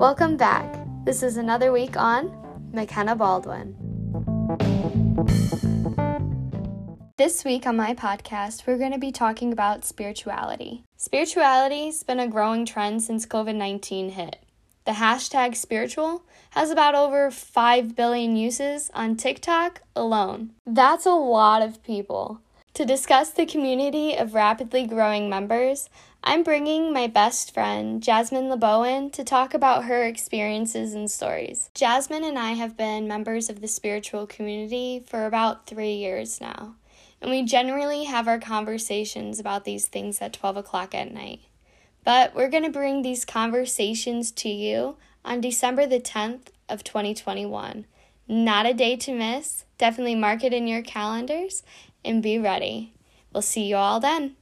Welcome back. This is another week on McKenna Baldwin. This week on my podcast, we're going to be talking about spirituality. Spirituality's been a growing trend since COVID 19 hit. The hashtag spiritual has about over 5 billion uses on TikTok alone. That's a lot of people. To discuss the community of rapidly growing members, I'm bringing my best friend, Jasmine LeBowen, to talk about her experiences and stories. Jasmine and I have been members of the spiritual community for about three years now, and we generally have our conversations about these things at 12 o'clock at night. But we're going to bring these conversations to you on December the 10th of 2021. Not a day to miss. Definitely mark it in your calendars and be ready. We'll see you all then.